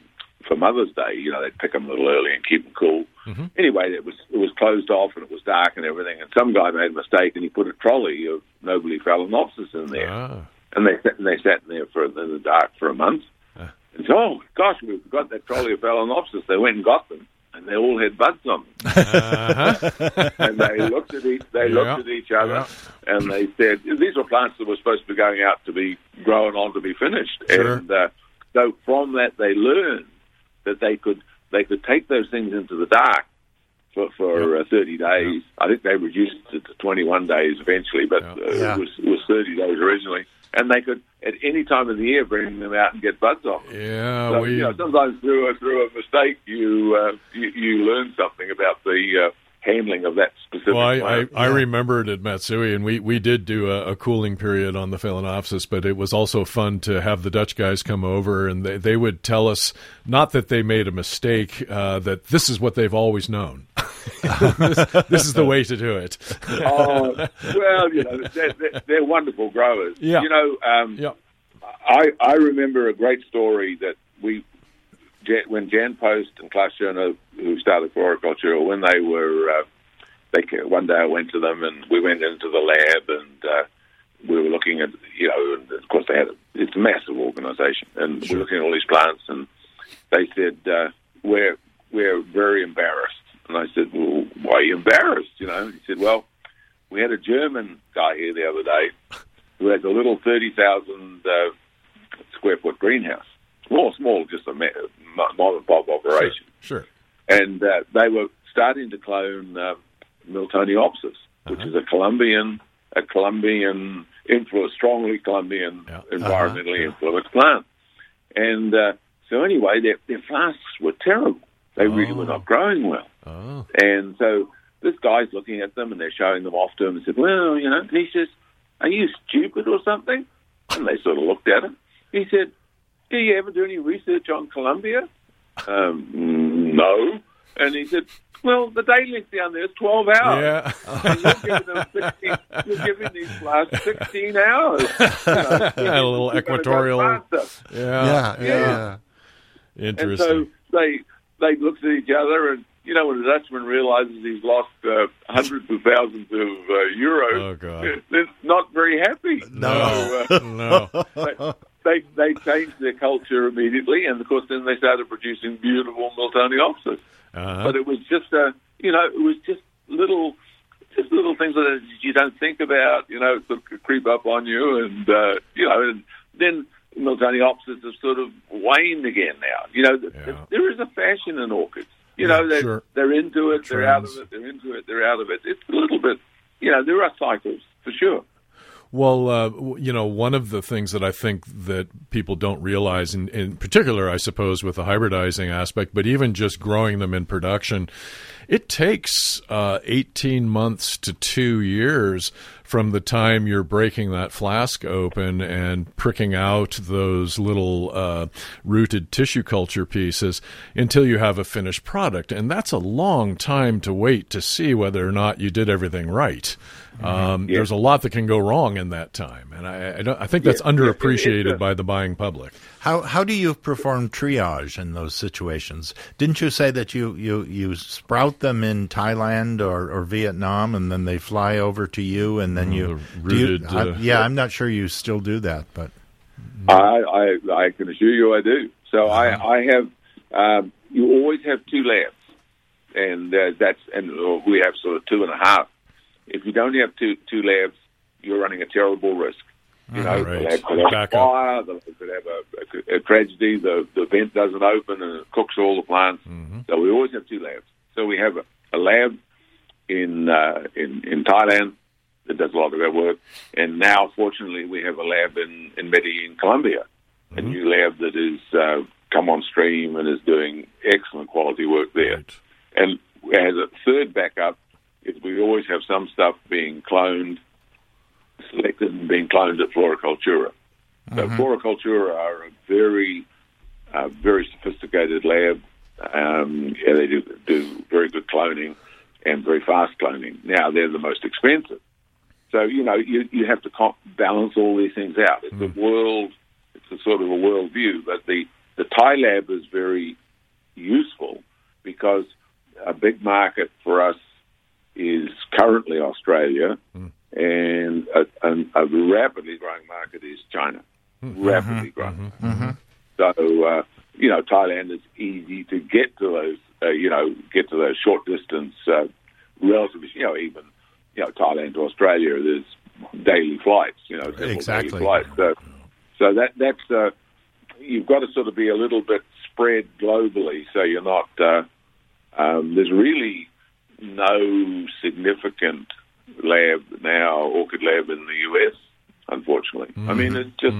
for Mother's Day. You know, they'd pick them a little early and keep them cool. Mhm. Anyway, it was it was closed off and it was dark and everything. And some guy made a mistake and he put a trolley of nobile phalaenopsis in there, ah, and they sat and they sat in there for in the dark for a month. Ah. And so, oh gosh, we forgot that trolley of phalaenopsis. They went and got them, and they all had buds on them. uh-huh. and they looked at each they Yeah, looked at each other and they said these were plants that were supposed to be going out to be grown on to be finished Sure. and uh, so from that they learned that they could they could take those things into the dark for for uh, 30 days I think they reduced it to 21 days eventually but Yeah. uh, Yeah. it was it was 30 days originally and they could at any time of the year bring them out and get buds off yeah. So, we you know, sometimes through a, through a mistake, you, uh, you you learn something about the uh, handling of that specific Well, I, I, plant. I remembered at Matsui, and we, we did do a, a cooling period on the Phalaenopsis, but it was also fun to have the Dutch guys come over, and they, they would tell us, not that they made a mistake, uh, that this is what they've always known. this, this is the way to do it. oh, well, you know, they're, they're, they're wonderful growers. Yeah. You know, um, Yeah. I I remember a great story that we Jan- when Jan Post and Klaus Schöner, who started for Floricultura, when they were uh, they one day I went to them and we went into the lab and uh, we were looking at you know and of course they had a, it's a massive organisation and Sure. we're looking at all these plants and they said uh, we're we're very embarrassed and I said well why are you embarrassed you know he said well we had a German guy here the other day who has a little thirty thousand uh, square foot greenhouse. Small, small, just a mom and pop operation. Sure. And uh, they were starting to clone uh, Miltoniopsis, which Uh-huh. is a Colombian, a Colombian influenced, strongly Colombian, Yeah. environmentally influenced plant. And uh, so anyway, their, their flasks were terrible. They really were not growing well. Oh. And so this guy's looking at them and they're showing them off to him and said, Well, you know, and he says, Are you stupid or something? And they sort of looked at him. He said, Do you ever do any research on Colombia? Um, "Mm, no. And he said, Well, the day length down there is 12 hours. Yeah. And you're giving, them 16, you're giving these flasks 16 hours. You know, A little you're go equatorial- Yeah. yeah, yeah. Yeah. yeah. And so Interesting. they they looked at each other, and you know when a Dutchman realizes he's lost uh, hundreds of thousands of uh, euros, Oh, God. they're not very happy. No. So, uh, no. they, they they changed their culture immediately, and of course then they started producing beautiful Miltoniopsis. Uh-huh. But it was just a you know it was just little. Just little things that you don't think about, you know, sort of creep up on you, and uh, you know, and then Miltoniopsis have sort of waned again now. You know, Yeah. there is a fashion in orchids. You Yeah, know, they're, sure. they're into it, they're out of it, they're into it, they're out of it. It's a little bit, you know, there are cycles for sure. Well, uh, you know, one of the things that I think that people don't realize, in, in particular, I suppose, with the hybridizing aspect, but even just growing them in production, it takes uh, 18 months to two years from the time you're breaking that flask open and pricking out those little uh, rooted tissue culture pieces until you have a finished product. And that's a long time to wait to see whether or not you did everything right. Um, Yeah. There's a lot that can go wrong in that time, and I, I, don't, I think that's Yeah, yeah, underappreciated it's a- by the buying public. How how do you perform triage in those situations? Didn't you say that you, you, you sprout them in Thailand or, or Vietnam and then they fly over to you and then you the do you- rooted, I- uh, yeah, I'm not sure you still do that, but I, I, I can assure you I do. So I, I have, um, you always have two labs, and uh, that's, and uh, we have sort of two and a half. If you don't have two two labs, you're running a terrible risk. You know, Right. the lab could have Back a up. fire, the lab could have a, a, a tragedy, the, the vent doesn't open and it cooks all the plants. So we always have two labs. So we have a, a lab in, uh, in in Thailand that does a lot of our work, and now fortunately we have a lab in in Medellin, Colombia, a new lab that is uh, come on stream and is doing excellent quality work there. Right. And as a third backup, is we always have some stuff being cloned, selected and being cloned at Floricultura. So Floricultura are a very, uh, very sophisticated lab. Um, yeah, they do, do very good cloning and very fast cloning. Now they're the most expensive. So you know you you have to balance all these things out. It's a world, it's a sort of a world view. But the the Thai lab is very useful because a big market for us is currently Australia, and a, a, a rapidly growing market is China. Rapidly growing. So uh, you know, Thailand is easy to get to those. Uh, you know, get to those short distance, uh, relatively. You know, even you know, Thailand to Australia, there's daily flights. You know, Exactly. daily flights. So, so that that's uh, you've got to sort of be a little bit spread globally, so you're not. Uh, um, there's really no significant lab now, orchid lab in the US. Unfortunately, I mean it's just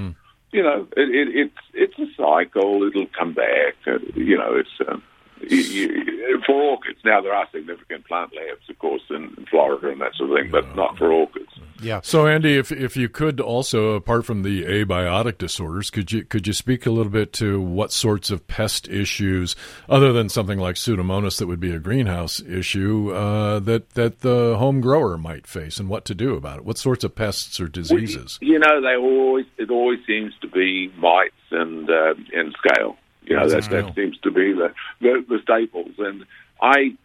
you know it, it, it's it's a cycle. It'll come back. Uh, you know it's. Um, you, you, for orchids, now there are significant plant labs, of course, in, in Florida and that sort of thing, but not for orchids. Yeah. So, Andy, if if you could also, apart from the abiotic disorders, could you could you speak a little bit to what sorts of pest issues, other than something like Pseudomonas that would be a greenhouse issue, uh, that that the home grower might face, and what to do about it? What sorts of pests or diseases? You know, they always it always seems to be mites and uh, and scale. You know, Mites that that seems to be the, the the staples. And I,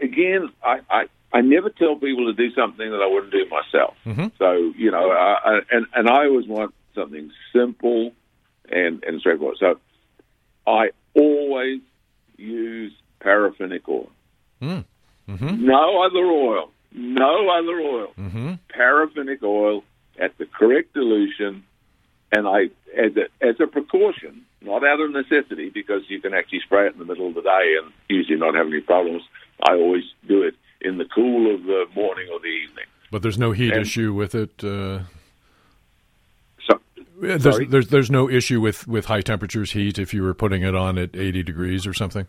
again, I, I I never tell people to do something that I wouldn't do myself. Mhm. So you know, I, I, and and I always want something simple and and straightforward. So I always use paraffinic oil. Mm. Mm-hmm. No other oil. No other oil Mm-hmm. paraffinic oil at the correct dilution, and I, as a, as a precaution, not out of necessity, because you can actually spray it in the middle of the day and usually not have any problems. I always do it in the cool of the morning or the evening. But there's no heat And- issue with it. Uh, There's, Sorry? there's there's no issue with, with high temperatures, heat. If you were putting it on at 80 degrees or something.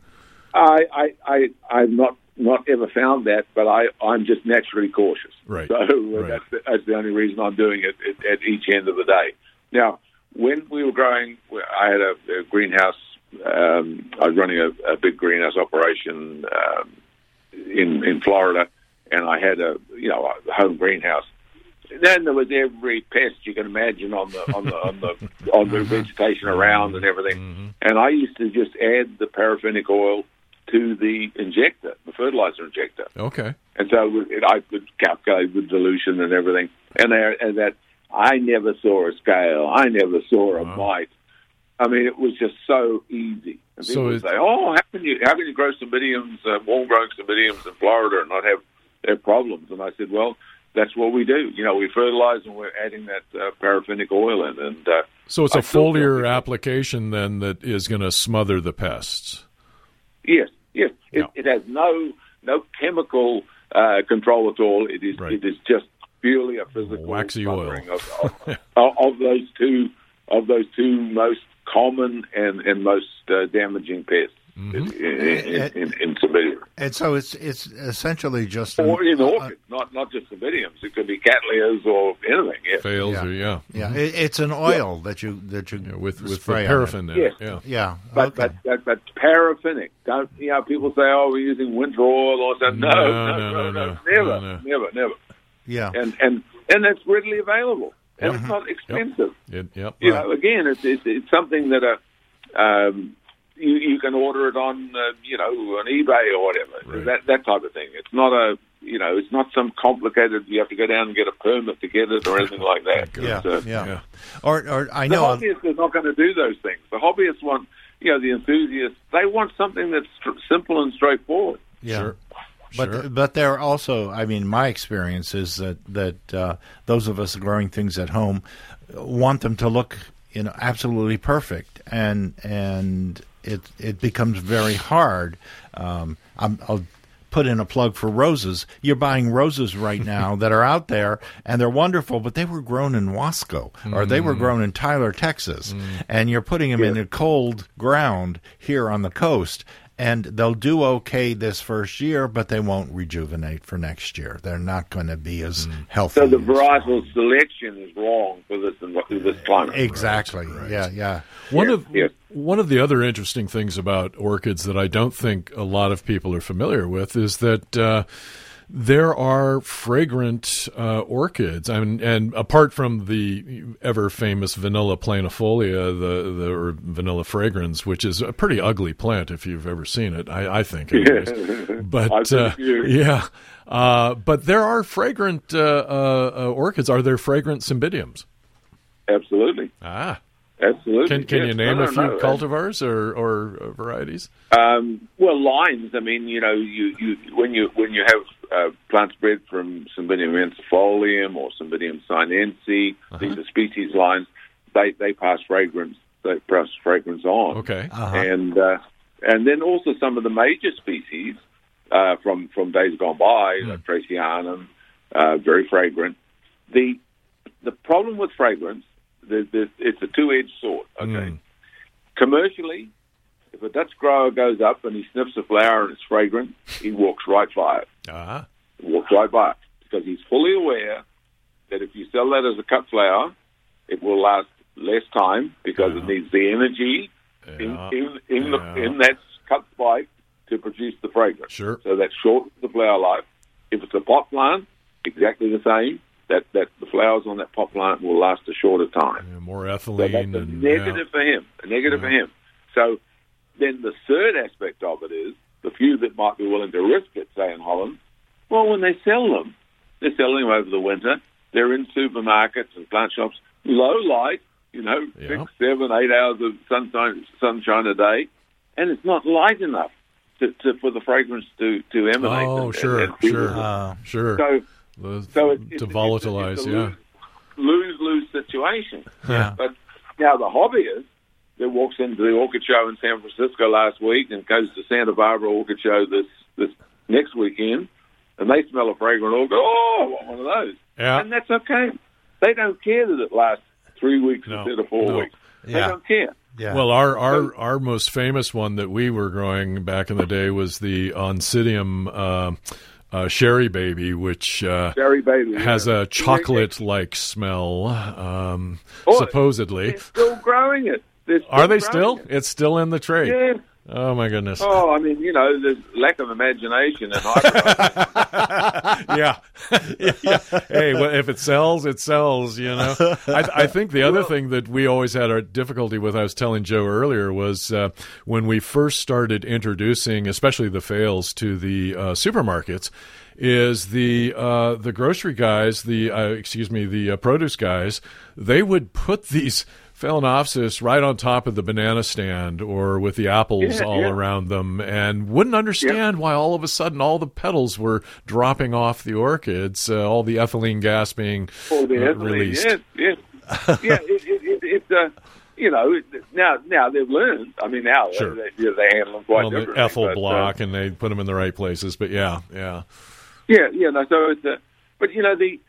I, I, I, I've not not ever found that, but I, I'm just naturally cautious. Right. So uh, Right. that's the, that's the only reason I'm doing it at, at each end of the day. Now, when we were growing, I had a, a greenhouse. Um, I was running a, a big greenhouse operation um, in in Florida, and I had a you know a home greenhouse. Then there was every pest you can imagine on the on the on the on the mm-hmm. vegetation around and everything. Mm-hmm. And I used to just add the paraffinic oil to the injector, the fertilizer injector, Okay. and so it, I could calculate the dilution and everything. And, there, and that I never saw a scale. I never saw a mite. I mean, it was just so easy. And So people would say, "Oh, how can you how can you grow cymbidiums, uh, warm growing cymbidiums in Florida and not have their problems?" And I said, "Well, that's what we do. You know, we fertilize and we're adding that uh, paraffinic oil in, and uh, So it's a I foliar application then that is going to smother the pests. Yes, yes. It, Yeah. it has no no chemical uh, control at all. It is Right. it is just purely a physical Waxy oil. of, of, of, of those two of those two most common and and most uh, damaging pests Mm-hmm. in, in, in, in, in Cymbidium. And so it's it's essentially just an- Or in uh, orchids, not not just Cymbidiums. It could be Cattleyas or anything. Yes. Phals Yeah. or yeah. yeah, it, it's an oil that you that you Yeah, with with spray paraffin in Yes. it. Yeah. Yeah, But, okay. but but but paraffinic. Don't you know? People say, "Oh, we're using winter oil or something." No, No, no, no, no, no, no, no. never, No, no. never, never. yeah, and and and it's readily available, and Yep. it's not expensive. It, yep. You Right. know, again, it's it's, it's something that uh, um, you you can order it on uh, you know on eBay or whatever Right. that that type of thing. It's not a you know it's not some complicated. You have to go down and get a permit to get it or anything like that. yeah, It's, uh, yeah, Yeah. Or or I The know hobbyist is not going to do those things. The hobbyists want you know the enthusiasts. They want something that's str- simple and straightforward. yeah. Sure. But Sure. but there are also, I mean, my experience is that that uh, those of us growing things at home want them to look, you know, absolutely perfect, and and it it becomes very hard. Um, I'm, I'll put in a plug for roses. You're buying roses right now that are out there, and they're wonderful, but they were grown in Wasco or they were grown in Tyler, Texas, and you're putting them in a cold ground here on the coast and they'll do okay this first year, but they won't rejuvenate for next year. They're not going to be as healthy. So the as- selection is wrong for this for this climate. exactly. Yeah, yeah. One Yes, of yes. one of the other interesting things about orchids that I don't think a lot of people are familiar with is that uh, there are fragrant uh, orchids. I mean, and apart from the ever famous Vanilla planifolia, the the or Vanilla fragrans, which is a pretty ugly plant if you've ever seen it, I, I think. Anyways. but uh, yeah, uh, but there are fragrant uh, uh, uh, orchids. Are there fragrant cymbidiums? Absolutely, Ah. absolutely. Can can yes. you name No, a few no. cultivars or or varieties? Um, well, lines. I mean, you know, you, you when you when you have uh, plants bred from Cymbidium ensifolium or Cymbidium sinense, Uh-huh. these are species lines. They they pass fragrance. They pass fragrance on. Okay. Uh-huh. and uh, and then also some of the major species uh, from from days gone by, Hmm. like tracyanum, uh, very fragrant. The the problem with fragrance, the, the, it's a two edged sword. Okay, Mm. commercially, if a Dutch grower goes up and he sniffs a flower and it's fragrant, he walks right by it. Uh-huh. Walks right by it because he's fully aware that if you sell that as a cut flower, it will last less time because it uh-huh. needs the energy Yeah. in in in, Yeah. the, in that cut spike to produce the fragrance. Sure. So that shortens the flower life. If it's a pot plant, exactly the same. That that the flowers on that pot plant will last a shorter time. More So that's ethylene a and negative for him. A negative for him. So then the third aspect of it is the few that might be willing to risk it, say in Holland. Well, when they sell them, they're selling them over the winter. They're in supermarkets and plant shops, low light, you know, Yeah. six, seven, eight hours of sunshine, sunshine a day, and it's not light enough to, to for the fragrance to to emanate. Oh, and- sure, and- and sure. Uh, sure. So The- so it's, to it's, volatilize, it's a, yeah. lose lose situation. yeah. But now the hobbyist that walks into the orchid show in San Francisco last week and goes to Santa Barbara Orchid Show this this next weekend, and they smell a fragrant orchid, oh, I want one of those. Yeah. And that's okay. They don't care that it lasts three weeks No, instead of four no. weeks. They Yeah. don't care. Yeah. Well, our, our our most famous one that we were growing back in the day was the Oncidium uh, uh, Sharry Baby, which uh, Sharry Baby has yeah. a chocolate-like smell, um, Oh, supposedly. They're still growing it. Are they still? it. It's still in the trade. Yeah. Oh my goodness. Oh, I mean, you know, there's lack of imagination and yeah. yeah. Hey, well, if it sells, it sells. You know. I, I think the other thing that we always had our difficulty with, I was telling Joe earlier, was uh, when we first started introducing, especially the phals, to the uh, supermarkets. Is the uh, the grocery guys, the uh, excuse me, the uh, produce guys? They would put these phalaenopsis right on top of the banana stand or with the apples Yeah, all yeah. around them, and wouldn't understand why all of a sudden all the petals were dropping off the orchids, uh, all the ethylene gas being for the uh, ethylene. released. Yes, yes. yeah, it, it, it, it's uh, you know, now now they've learned. I mean, now Sure. they, they, they handle them quite Well, the differently. ethyl but, uh, block, and they put them in the right places. But yeah, yeah, Yeah, yeah. No, so it's uh, but you know the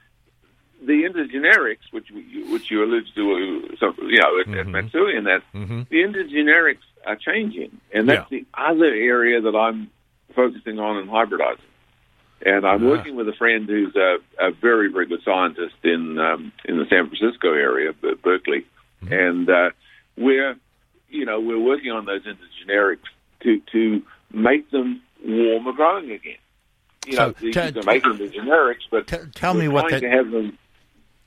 the intergenerics, which we, which you alluded to, uh, so, you know, at, at Matsui and that Mhm. the intergenerics are changing, and that's Yeah. the other area that I'm focusing on in hybridizing. And I'm Ah. working with a friend who's a, a very, very good scientist in um, in the San Francisco area, Ber- Berkeley, and uh, we're you know we're working on those intergenerics to to make them warmer growing again. You know, So, you t- can make them the generics, but T- tell me what that- to have them.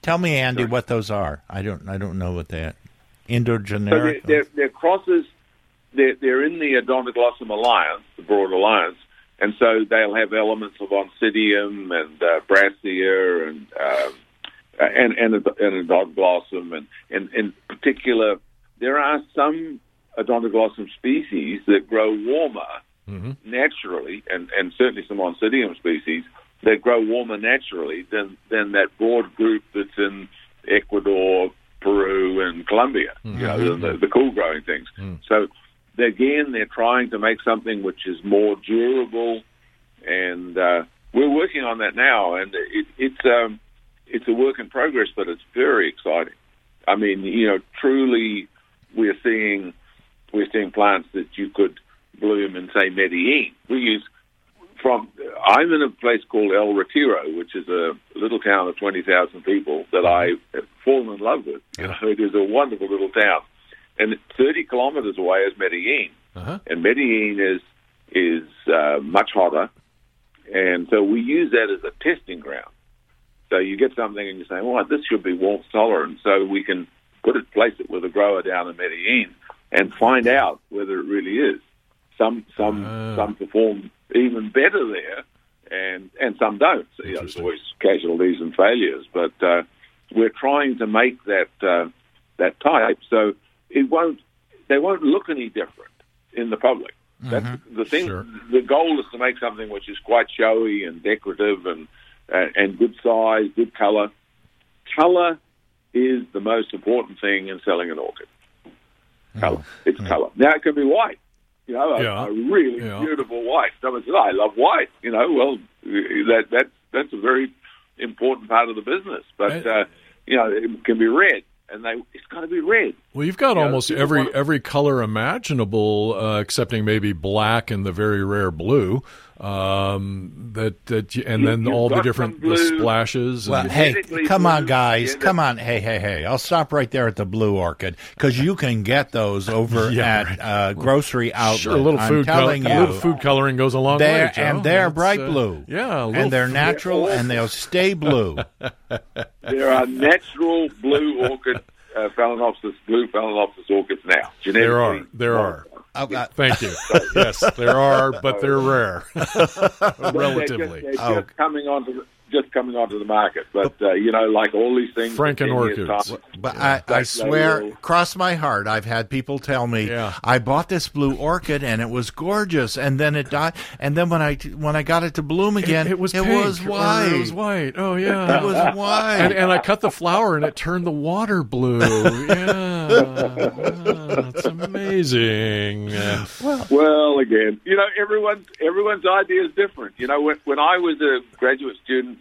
Tell me, Andy, what those are. I don't. I don't know what they. Are. So they're, they're, they're crosses. They're, they're in the Odontoglossum alliance, the broad alliance, and so they'll have elements of Oncidium and uh, Brassia and um, and and, and Odontoglossum, and, and in particular, there are some Odontoglossum species that grow warmer hmm naturally, and, and certainly some Oncidium species that grow warmer naturally than, than that broad group that's in Ecuador, Peru, and Colombia. You know, the, the cool growing things. So again, they're trying to make something which is more durable, and uh, we're working on that now. And it, it's um, it's a work in progress, but it's very exciting. I mean, you know, truly, we're seeing we're seeing plants that you could bloom in, say, Medellin. We use from. I'm in a place called El Retiro, which is a little town of twenty thousand people that I have fallen in love with. Know, it is a wonderful little town, and 30 kilometers away is Medellin, Uh-huh. and Medellin is is uh, much hotter, and so we use that as a testing ground. So you get something and you say, "Well, this should be warmth tolerant," so we can put it, place it with a grower down in Medellin, and find out whether it really is. Some some Ah. some perform even better there, and and some don't. You know, there's always casualties and failures, but uh, we're trying to make that uh, that type so it won't they won't look any different in the public. That's the thing. Sure. The goal is to make something which is quite showy and decorative and and, and good size, good color. Color is the most important thing in selling an orchid. Color. It's color. Now it can be white. You know, a, Yeah. a really Yeah. beautiful white. Someone says, "I love white." You know, well, that that that's a very important part of the business. But uh, you know, it can be red, and they it's got to be red. Well, you've got Yeah, almost people every every color imaginable, uh, excepting maybe black and the very rare blue. Um, that that you, and You- then you've all the different the splashes. Well, and, hey, Genetically come on, guys. yeah, Come on. Hey, hey, hey. I'll stop right there at the Blue Orchid because you can get those over Yeah, at right. uh, grocery outlet. sure, a little I'm food color, telling a little food coloring goes a long They're, way, Joe. and they're That's, bright uh, blue. yeah, a little and they're f- natural, and they'll stay blue. There are natural blue orchid, uh, Phalaenopsis, blue Phalaenopsis orchids now. There are, there are. Oh, uh, Thank you. yes, there are, but they're rare, They're relatively. just, they're Oh. coming onto the, just coming onto the market. But uh, you know, like all these things, Franken in 10 years' orchids. time- But I, I swear, will- cross my heart, I've had people tell me, Yeah. I bought this blue orchid and it was gorgeous, and then it died, and then when I when I got it to bloom again, it, it was it pink, was white. It was white. Oh yeah, It was white. and, and I cut the flower and it turned the water blue. Yeah, Ah, it's amazing. Uh, Well, again, you know, everyone's everyone's idea is different. You know, when, when I was a graduate student,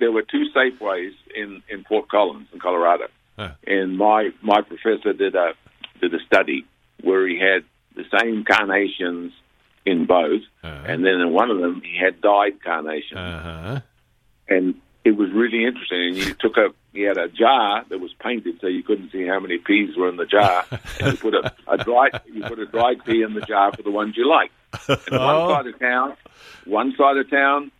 there were two Safeways in in Fort Collins, in Colorado, Huh. and my my professor did a did a study where he had the same carnations in both, Uh-huh. and then in one of them he had dyed carnations, Uh-huh. and it was really interesting. And you took a he had a jar that was painted so you couldn't see how many peas were in the jar, and you put a, a dried you put a dried pea in the jar for the ones you like. And Oh. one side of town, one side of town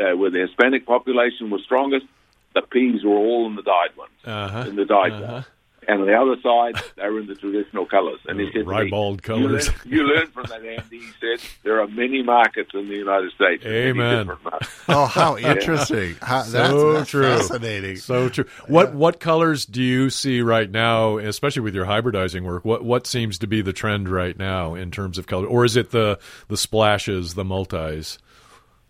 uh, where the Hispanic population was strongest, the peas were all in the dyed ones, Uh-huh. in the dyed Uh-huh. And on the other side, they were in the traditional colours. And he mm, said, to me, Ribald "You learn- You learn, from that, Andy. He said, there are many markets in the United States. Amen. Oh, how interesting! How, that's, so that's true. fascinating. So true. What what colors do you see right now, especially with your hybridizing work? What what seems to be the trend right now in terms of color, or is it the the splashes, the multis?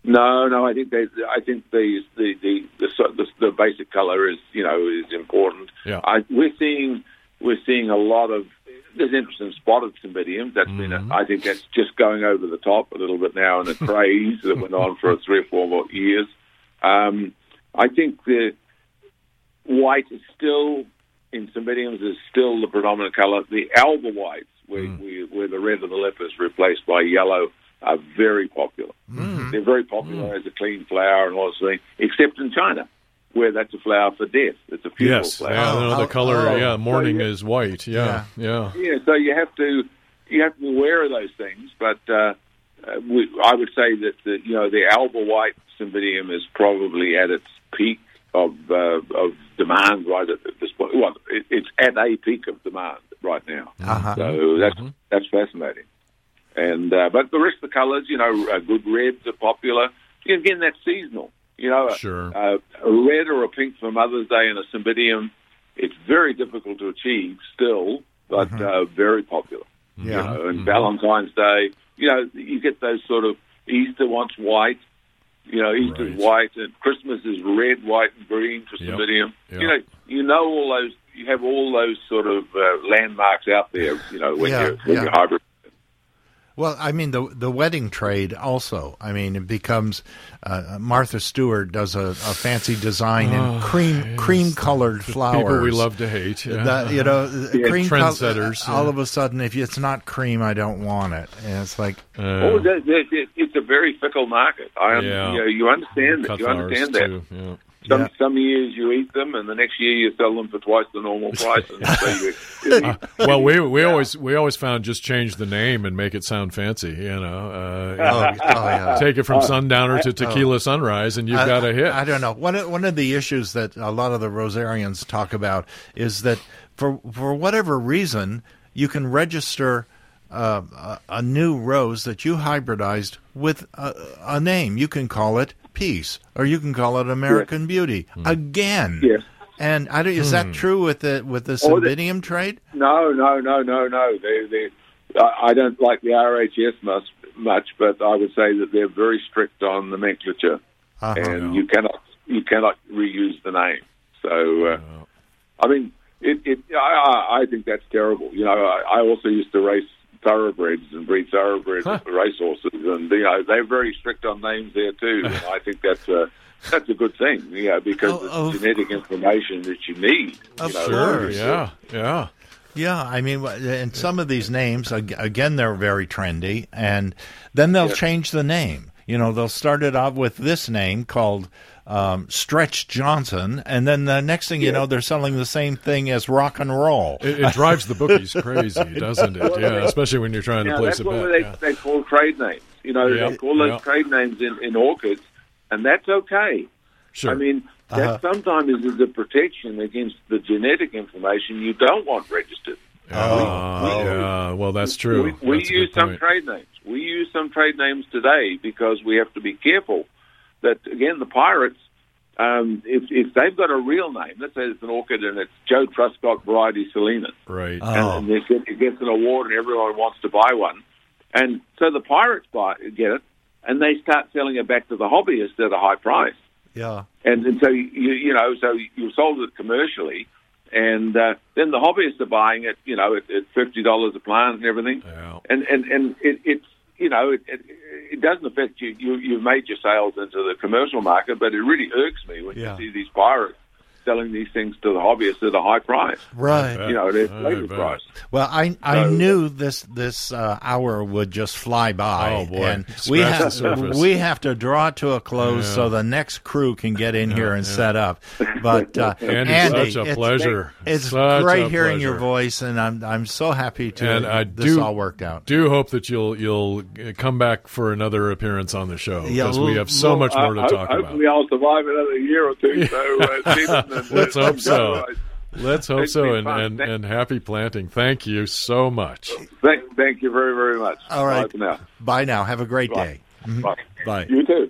No, no. I think they. I think the the the the, the, the basic color is you know is important. Yeah. I, we're seeing we're seeing a lot of there's interest in spotted cymbidium. That's been Mm-hmm. a, I think that's just going over the top a little bit now in a craze that went on for three or four more years. Um, I think the white is still in cymbidiums is still the predominant color. The alba whites, where, Mm. where, where the red of the lip is replaced by yellow, are very popular. Mm. They're very popular as a clean flower and all this thing, except in China, where that's a flower for death. It's a funeral Yes, flower. yeah, no, Oh, the oh, color, oh. yeah, morning So, yeah. is white, yeah, yeah, Yeah, so you have to you have to be aware of those things. But uh, uh, we, I would say that the, you know the alba white cymbidium is probably at its peak of uh, of demand right at this point. Well, it, it's at a peak of demand right now. Uh-huh. So that's that's fascinating. And uh, but the rest of the colours, you know, uh, good reds are popular. Again, that's seasonal. You know, Sure. uh, a red or a pink for Mother's Day in a cymbidium, it's very difficult to achieve still, but uh, very popular. Yeah. You know, and Valentine's Day, you know, you get those sort of Easter wants white. You know, Easter's Right. white, and Christmas is red, white, and green for Yep. cymbidium. Yep. You know, you know all those. You have all those sort of uh, landmarks out there. You know, when Yeah, you when yeah. you hybrid. Well, I mean the the wedding trade also. I mean it becomes uh, Martha Stewart does a, a fancy design in cream cream colored flowers. People we love to hate. Yeah. That, you know, Yeah. cream col- Trendsetters, all yeah. of a sudden, if it's not cream, I don't want it. And it's like, Uh, Oh, that, that, that, it's a very fickle market. I am, Yeah. you, know, you understand that. You understand that. too. Yeah. Some Yeah. some years you eat them, and the next year you sell them for twice the normal price. And so you, Well, we we always we always found just change the name and make it sound fancy. You know, uh, oh, oh yeah. take it from sundowner to tequila sunrise, and you've I- got a hit. I, don't know. One of, one of the issues that a lot of the Rosarians talk about is that for for whatever reason, you can register uh, a, a new rose that you hybridized with a, a name. You can call it Peace, or you can call it American Beauty again. Yes. And I don't, is Hmm. that true with the with the Oh, trade? no, no, no, no, no. They, they, I I don't like the RHS much, much, but I would say that they're very strict on nomenclature, Uh-huh. and you cannot you cannot reuse the name. So, uh, I mean, it, it I, I I think that's terrible. You know, I, I also used to race thoroughbreds and breed thoroughbreds Huh. racehorses, and you know they're very strict on names there too. And I think that's a that's a good thing, you know, because Oh, it's of- genetic information that you need. Of you know, course. Sure, yeah, yeah. Yeah, I mean, wh- and some of these names again they're very trendy, and then they'll Yeah. change the name. You know, they'll start it off with this name called um, Stretch Johnson, and then the next thing you know, they're selling the same thing as rock and roll. It, it drives the bookies crazy, doesn't it? Yeah, especially when you're trying to Yeah, place that's a what bet. they, yeah. they call trade names. You know, Yeah, they call those yeah. trade names in, in orchids, and that's okay. Sure. I mean, that Uh-huh. sometimes is a protection against the genetic information you don't want registered. Ah, yeah. Well, that's true. We, we That's use some trade names. We use some trade names today because we have to be careful that, again, the pirates, um, if, if they've got a real name, let's say it's an orchid and it's Joe Truskot variety Selena, Right. Oh. and it gets, it gets an award and everyone wants to buy one. And so the pirates buy get it, and they start selling it back to the hobbyists at a high price. Yeah, And, and so you you know so you sold it commercially, and uh, then the hobbyists are buying it, you know, at, at fifty dollars a plant and everything. Yeah. And and and it, it's you know it, it it doesn't affect you. You you've made your sales into the commercial market, but it really irks me when Yeah. you see these pirates selling these things to the hobbyists at a high price. Right. You know, at a I later price. Well, I I So- knew this this uh, hour would just fly by. Oh, boy. And Scratch we have we have to draw it to a close Yeah. so the next crew can get in here and set up. But uh, Andy, Andy, such a it's- pleasure. It's Such great a hearing your voice, and I'm I'm so happy to And I this do all worked out. Do hope that you'll you'll uh, come back for another appearance on the show because we we'll- have so Well, much more to talk ho- about. Hopefully, I'll survive another year or two. So, uh, Steven, and, Let's hope so. Let's hope It's so, and, fun. and, and happy planting. Thank you so much. Thank, thank you very, very much. All right. Bye now. Bye now. Have a great Bye. day. Mm-hmm. Bye. Bye. You too.